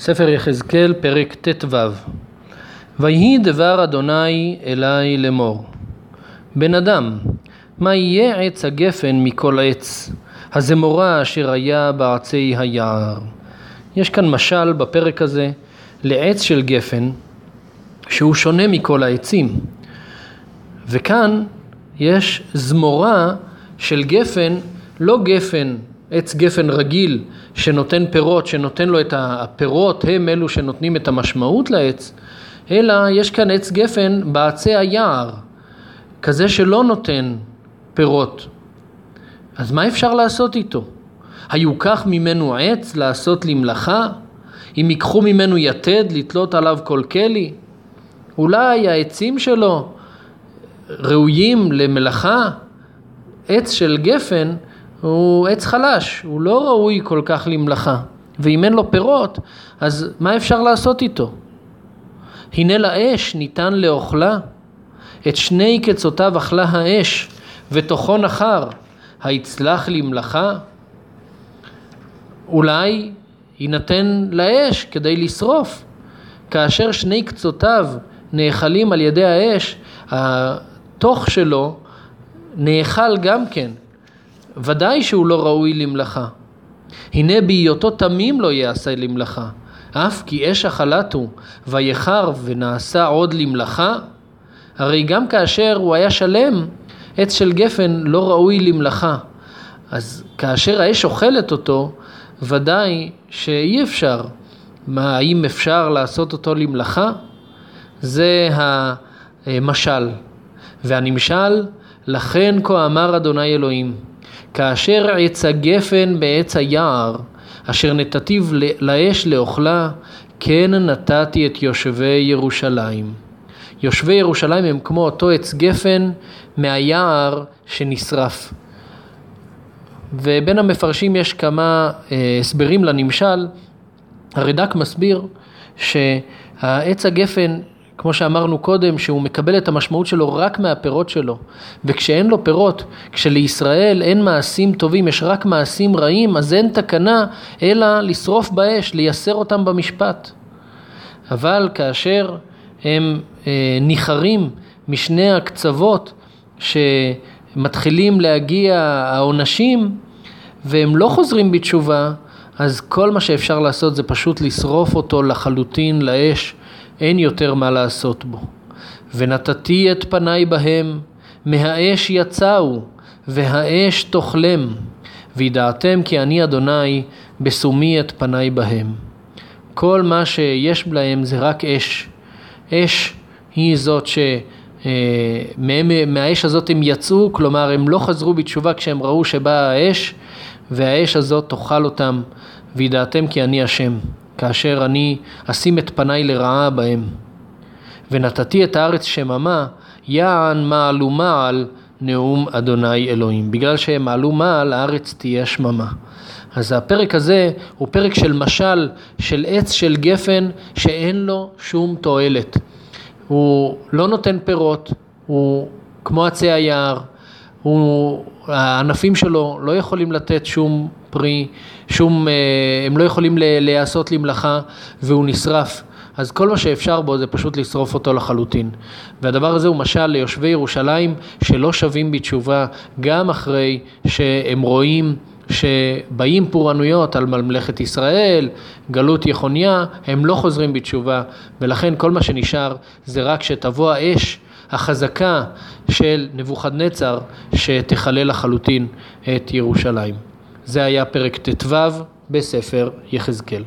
ספר יחזקאל, פרק ט"ו: ויהי דבר אדוני אלי לאמור, בן אדם, מה יהיה עץ הגפן מכל עץ, הזמורה אשר היה בעצי היער. יש כאן משל בפרק הזה לעץ של גפן שהוא שונה מכל העצים. וכאן יש זמורה של גפן, לא גפן עץ גפן רגיל שנותן פירות, שנותן לו את הפירות, הם אלו שנותנים את המשמעות לעץ, אלא יש כאן עץ גפן בעצי היער, כזה שלא נותן פירות. אז מה אפשר לעשות איתו? היוקח ממנו עץ לעשות למלאכה? אם ייקחו ממנו יתד לתלות עליו כל כלי? אולי העצים שלו ראויים למלאכה? עץ של גפן הוא עץ חלש, הוא לא ראוי כל כך למלאכה, ואם אין לו פירות, אז מה אפשר לעשות איתו? הנה לאש ניתן לאוכלה, את שני קצותיו אכלה האש, ותוכו נחר, היצלח למלאכה? אולי יינתן לאש כדי לשרוף, כאשר שני קצותיו נאכלים על ידי האש, התוך שלו נאכל גם כן, ודאי שהוא לא ראוי למלאכה. הנה בהיותו תמים לא יעשה למלאכה, אף כי אש החלת הוא, ויחר ונעשה עוד למלאכה, הרי גם כאשר הוא היה שלם, עץ של גפן לא ראוי למלאכה. אז כאשר האש אוכלת אותו, ודאי שאי אפשר. מה, האם אפשר לעשות אותו למלאכה? זה המשל. והנמשל, לכן כה אמר אדוני אלוהים, כאשר עץ הגפן בעץ היער, אשר נתתיו לאש לאוכלה, כן נתתי את יושבי ירושלים. יושבי ירושלים הם כמו אותו עץ גפן מהיער שנשרף. ובין המפרשים יש כמה אה, הסברים לנמשל. הרד"ק מסביר שהעץ הגפן כמו שאמרנו קודם, שהוא מקבל את המשמעות שלו רק מהפירות שלו. וכשאין לו פירות, כשלישראל אין מעשים טובים, יש רק מעשים רעים, אז אין תקנה אלא לשרוף באש, לייסר אותם במשפט. אבל כאשר הם אה, ניחרים משני הקצוות, שמתחילים להגיע העונשים, והם לא חוזרים בתשובה, אז כל מה שאפשר לעשות זה פשוט לשרוף אותו לחלוטין לאש. אין יותר מה לעשות בו. ונתתי את פניי בהם, מהאש יצאו, והאש תאכלם, וידעתם כי אני אדוני בשומי את פניי בהם. כל מה שיש בהם זה רק אש. אש היא זאת ש... אה, מהאש הזאת הם יצאו, כלומר הם לא חזרו בתשובה כשהם ראו שבאה האש, והאש הזאת תאכל אותם, וידעתם כי אני השם. כאשר אני אשים את פניי לרעה בהם. ונתתי את הארץ שממה, יען מעלו מעל נאום אדוני אלוהים. בגלל שהם מעלו מעל, הארץ תהיה שממה. אז הפרק הזה הוא פרק של משל של עץ של גפן שאין לו שום תועלת. הוא לא נותן פירות, הוא כמו עצי היער, הוא, הענפים שלו לא יכולים לתת שום פרי, שום, אה, הם לא יכולים להיעשות למלאכה והוא נשרף. אז כל מה שאפשר בו זה פשוט לשרוף אותו לחלוטין. והדבר הזה הוא משל ליושבי ירושלים שלא שווים בתשובה גם אחרי שהם רואים שבאים פורענויות על ממלכת ישראל, גלות יחוניה, הם לא חוזרים בתשובה ולכן כל מה שנשאר זה רק שתבוא האש החזקה של נבוכדנצר שתכלה לחלוטין את ירושלים. זה היה פרק ט"ו בספר יחזקאל.